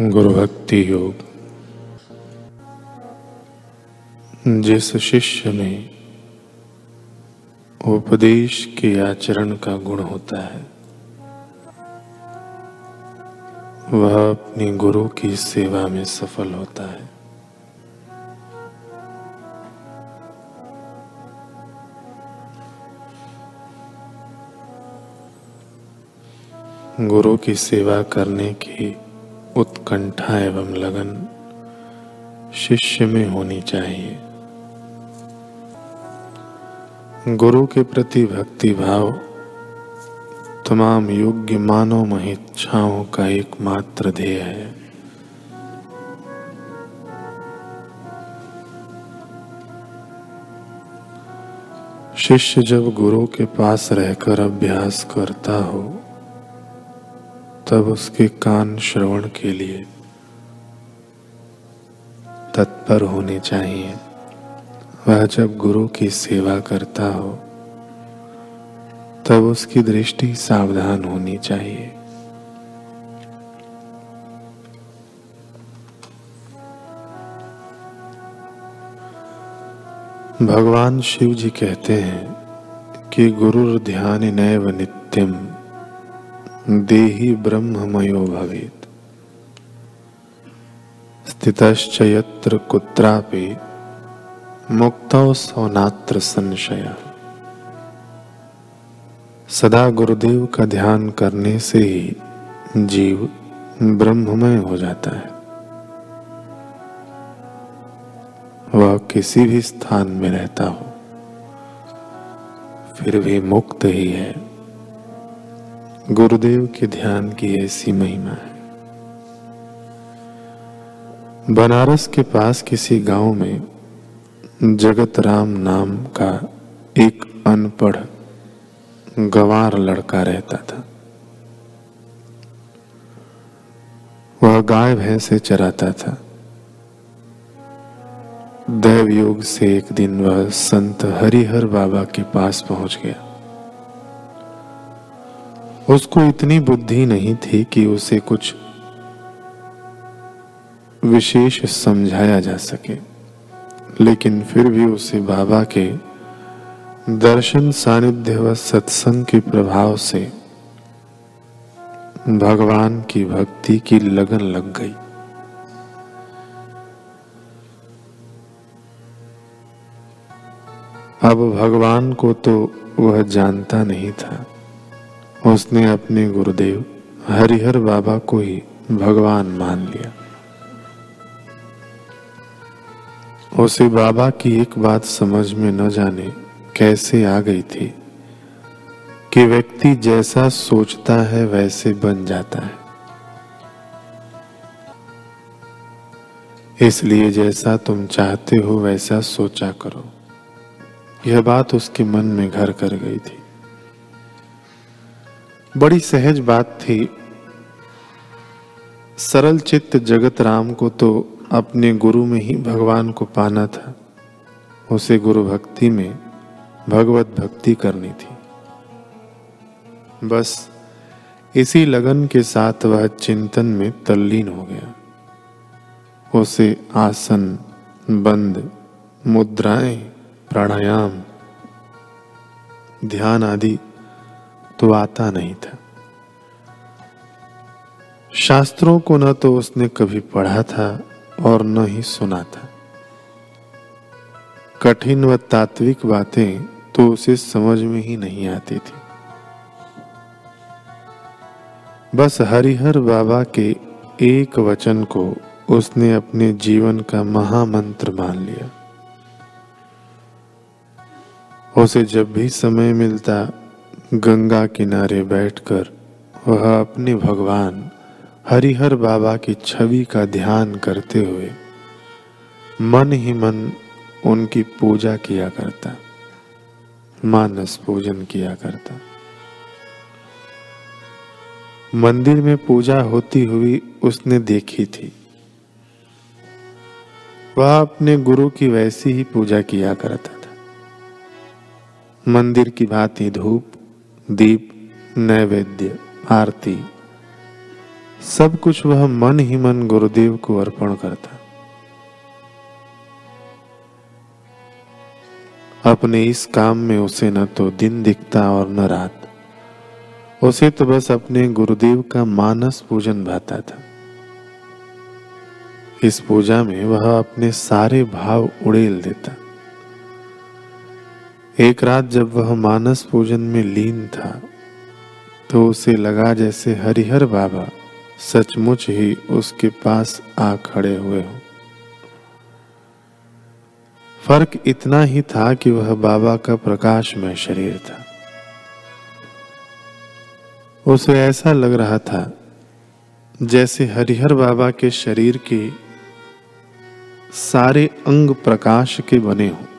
गुरु भक्ति योग जिस शिष्य में उपदेश के आचरण का गुण होता है, वह अपनी गुरु की सेवा में सफल होता है। गुरु की सेवा करने की उत्कंठा एवं लगन शिष्य में होनी चाहिए। गुरु के प्रति भक्ति भाव तमाम योग्य मानव महिच्छाओं का एकमात्र ध्येय है। शिष्य जब गुरु के पास रहकर अभ्यास करता हो तब उसके कान श्रवण के लिए तत्पर होने चाहिए। वह जब गुरु की सेवा करता हो, तब उसकी दृष्टि सावधान होनी चाहिए। भगवान शिव जी कहते हैं कि गुरु ध्यान नैव नित्यम। देहि ब्रह्ममयो भवेत। स्थितश्च यत्र कुत्रापि मुक्तौ सोनात्र संशय। सदा गुरुदेव का ध्यान करने से ही जीव ब्रह्ममय हो जाता है। वह किसी भी स्थान में रहता हो, फिर भी मुक्त ही है। गुरुदेव के ध्यान की ऐसी महिमा है। बनारस के पास किसी गाँव में जगत राम नाम का एक अनपढ़ गवार लड़का रहता था। वह गाय भैंसे चराता था। दैव योग से एक दिन वह संत हरिहर बाबा के पास पहुँच गया। उसको इतनी बुद्धि नहीं थी कि उसे कुछ विशेष समझाया जा सके। लेकिन फिर भी उसे बाबा के दर्शन सानिध्य व सत्संग के प्रभाव से भगवान की भक्ति की लगन लग गई। अब भगवान को तो वह जानता नहीं था। उसने अपने गुरुदेव, हरिहर बाबा को ही भगवान मान लिया। उसे बाबा की एक बात समझ में न जाने कैसे आ गई थी कि व्यक्ति जैसा सोचता है वैसे बन जाता है। इसलिए जैसा तुम चाहते हो वैसा सोचा करो। यह बात उसके मन में घर कर गई थी। बड़ी सहज बात थी। सरल चित्त जगत राम को तो अपने गुरु में ही भगवान को पाना था। उसे गुरु भक्ति में भगवत भक्ति करनी थी। बस इसी लगन के साथ वह चिंतन में तल्लीन हो गया। उसे आसन, बंद, मुद्राएँ, प्राणायाम, ध्यान आदि तो आता नहीं था। शास्त्रों को न तो उसने कभी पढ़ा था और न ही सुना था। कठिन व तात्विक बातें तो उसे समझ में ही नहीं आती थी। बस हरिहर बाबा के एक वचन को उसने अपने जीवन का महामंत्र मान लिया। उसे जब भी समय मिलता गंगा किनारे बैठकर वह अपने भगवान हरिहर बाबा की छवि का ध्यान करते हुए मन ही मन उनकी पूजा किया करता, मानस पूजन किया करता। मंदिर में पूजा होती हुई उसने देखी थी। वह अपने गुरु की वैसी ही पूजा किया करता था। मंदिर की भांति धूप दीप, नैवेद्य, आरती। सब कुछ वह मन ही मन गुरुदेव को अर्पण करता। अपने इस काम में उसे न तो दिन दिखता और न रात। उसे तो बस अपने गुरुदेव का मानस पूजन भाता था। इस पूजा में वह अपने सारे भाव उड़ेल देता। एक रात जब वह मानस पूजन में लीन था तो उसे लगा जैसे हरिहर बाबा सचमुच ही उसके पास आ खड़े हुए हों। फ़र्क इतना ही था कि वह बाबा का प्रकाश में शरीर था। उसे ऐसा लग रहा था जैसे हरिहर बाबा के शरीर के सारे अंग प्रकाश के बने हों।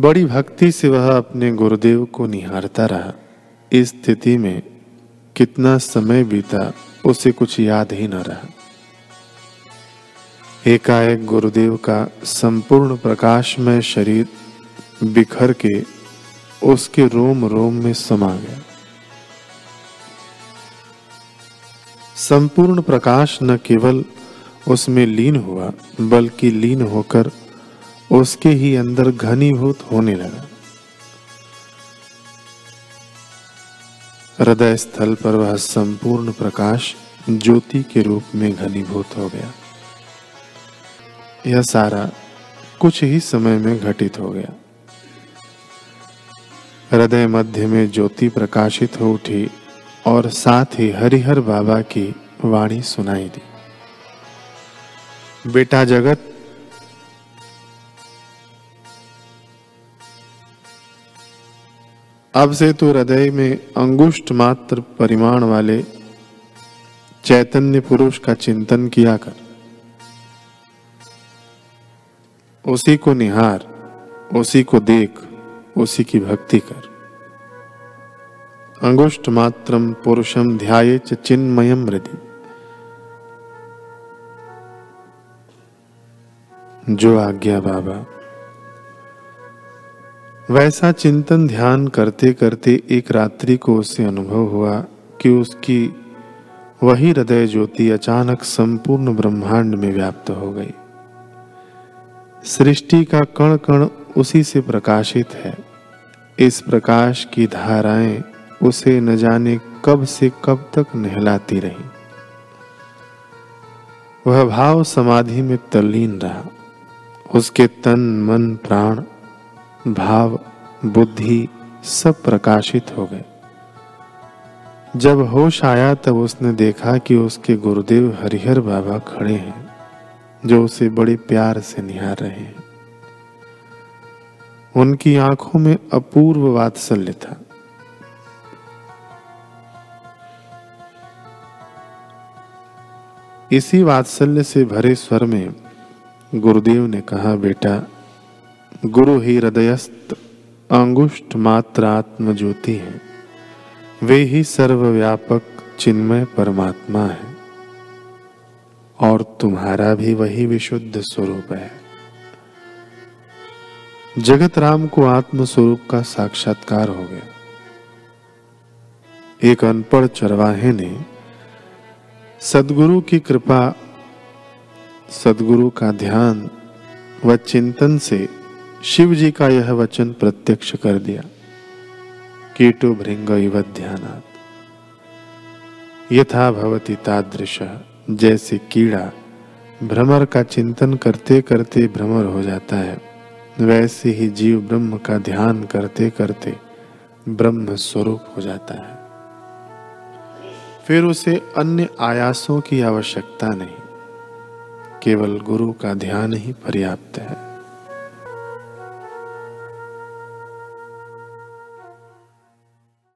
बड़ी भक्ति से वह अपने गुरुदेव को निहारता रहा। इस स्थिति में कितना समय बीता, उसे कुछ याद ही न रहा। एकाएक गुरुदेव का संपूर्ण प्रकाशमय शरीर बिखर के उसके रोम रोम में समा गया। संपूर्ण प्रकाश न केवल उसमें लीन हुआ, बल्कि लीन होकर उसके ही अंदर घनीभूत होने लगा। हृदय स्थल पर वह संपूर्ण प्रकाश ज्योति के रूप में घनीभूत हो गया। यह सारा कुछ ही समय में घटित हो गया। हृदय मध्य में ज्योति प्रकाशित हो उठी और साथ ही हरिहर बाबा की वाणी सुनाई दी। बेटा जगत अब से तो हृदय में अंगुष्ठ मात्र परिमाण वाले चैतन्य पुरुष का चिंतन किया कर। उसी को निहार, उसी को देख, उसी की भक्ति कर। अंगुष्ठ मात्रम पुरुषम ध्याये चिन्मयम हृदय जो आज्ञा बाबा वैसा चिंतन ध्यान करते करते एक रात्रि को उसे अनुभव हुआ कि उसकी वही हृदय ज्योति अचानक संपूर्ण ब्रह्मांड में व्याप्त हो गई। सृष्टि का कण कण उसी से प्रकाशित है। इस प्रकाश की धाराएँ उसे न जाने कब से कब तक नहलाती रही। वह भाव समाधि में तल्लीन रहा। उसके तन, मन, प्राण भाव, बुद्धि सब प्रकाशित हो गए। जब होश आया तब उसने देखा कि उसके गुरुदेव हरिहर बाबा खड़े हैं, जो उसे बड़े प्यार से निहार रहे हैं। उनकी आँखों में अपूर्व वात्सल्य था। इसी वात्सल्य से भरे स्वर में गुरुदेव ने कहा, बेटा गुरु ही हृदयस्त अंगुष्ठ मात्र आत्म ज्योति है। वे ही सर्वव्यापक चिन्मय परमात्मा है। और तुम्हारा भी वही विशुद्ध स्वरूप है। जगत राम को आत्म स्वरूप का साक्षात्कार हो गया। एक अनपढ़ चरवाहे ने सदगुरु की कृपा, सदगुरु का ध्यान व चिंतन से शिव जी का यह वचन प्रत्यक्ष कर दिया। कीटो भृंग ध्यानात्। यथा भवती तादृश, जैसे कीड़ा भ्रमर का चिंतन करते करते भ्रमर हो जाता है, वैसे ही जीव ब्रह्म का ध्यान करते करते ब्रह्म स्वरूप हो जाता है। फिर उसे अन्य आयासों की आवश्यकता नहीं, केवल गुरु का ध्यान ही पर्याप्त है।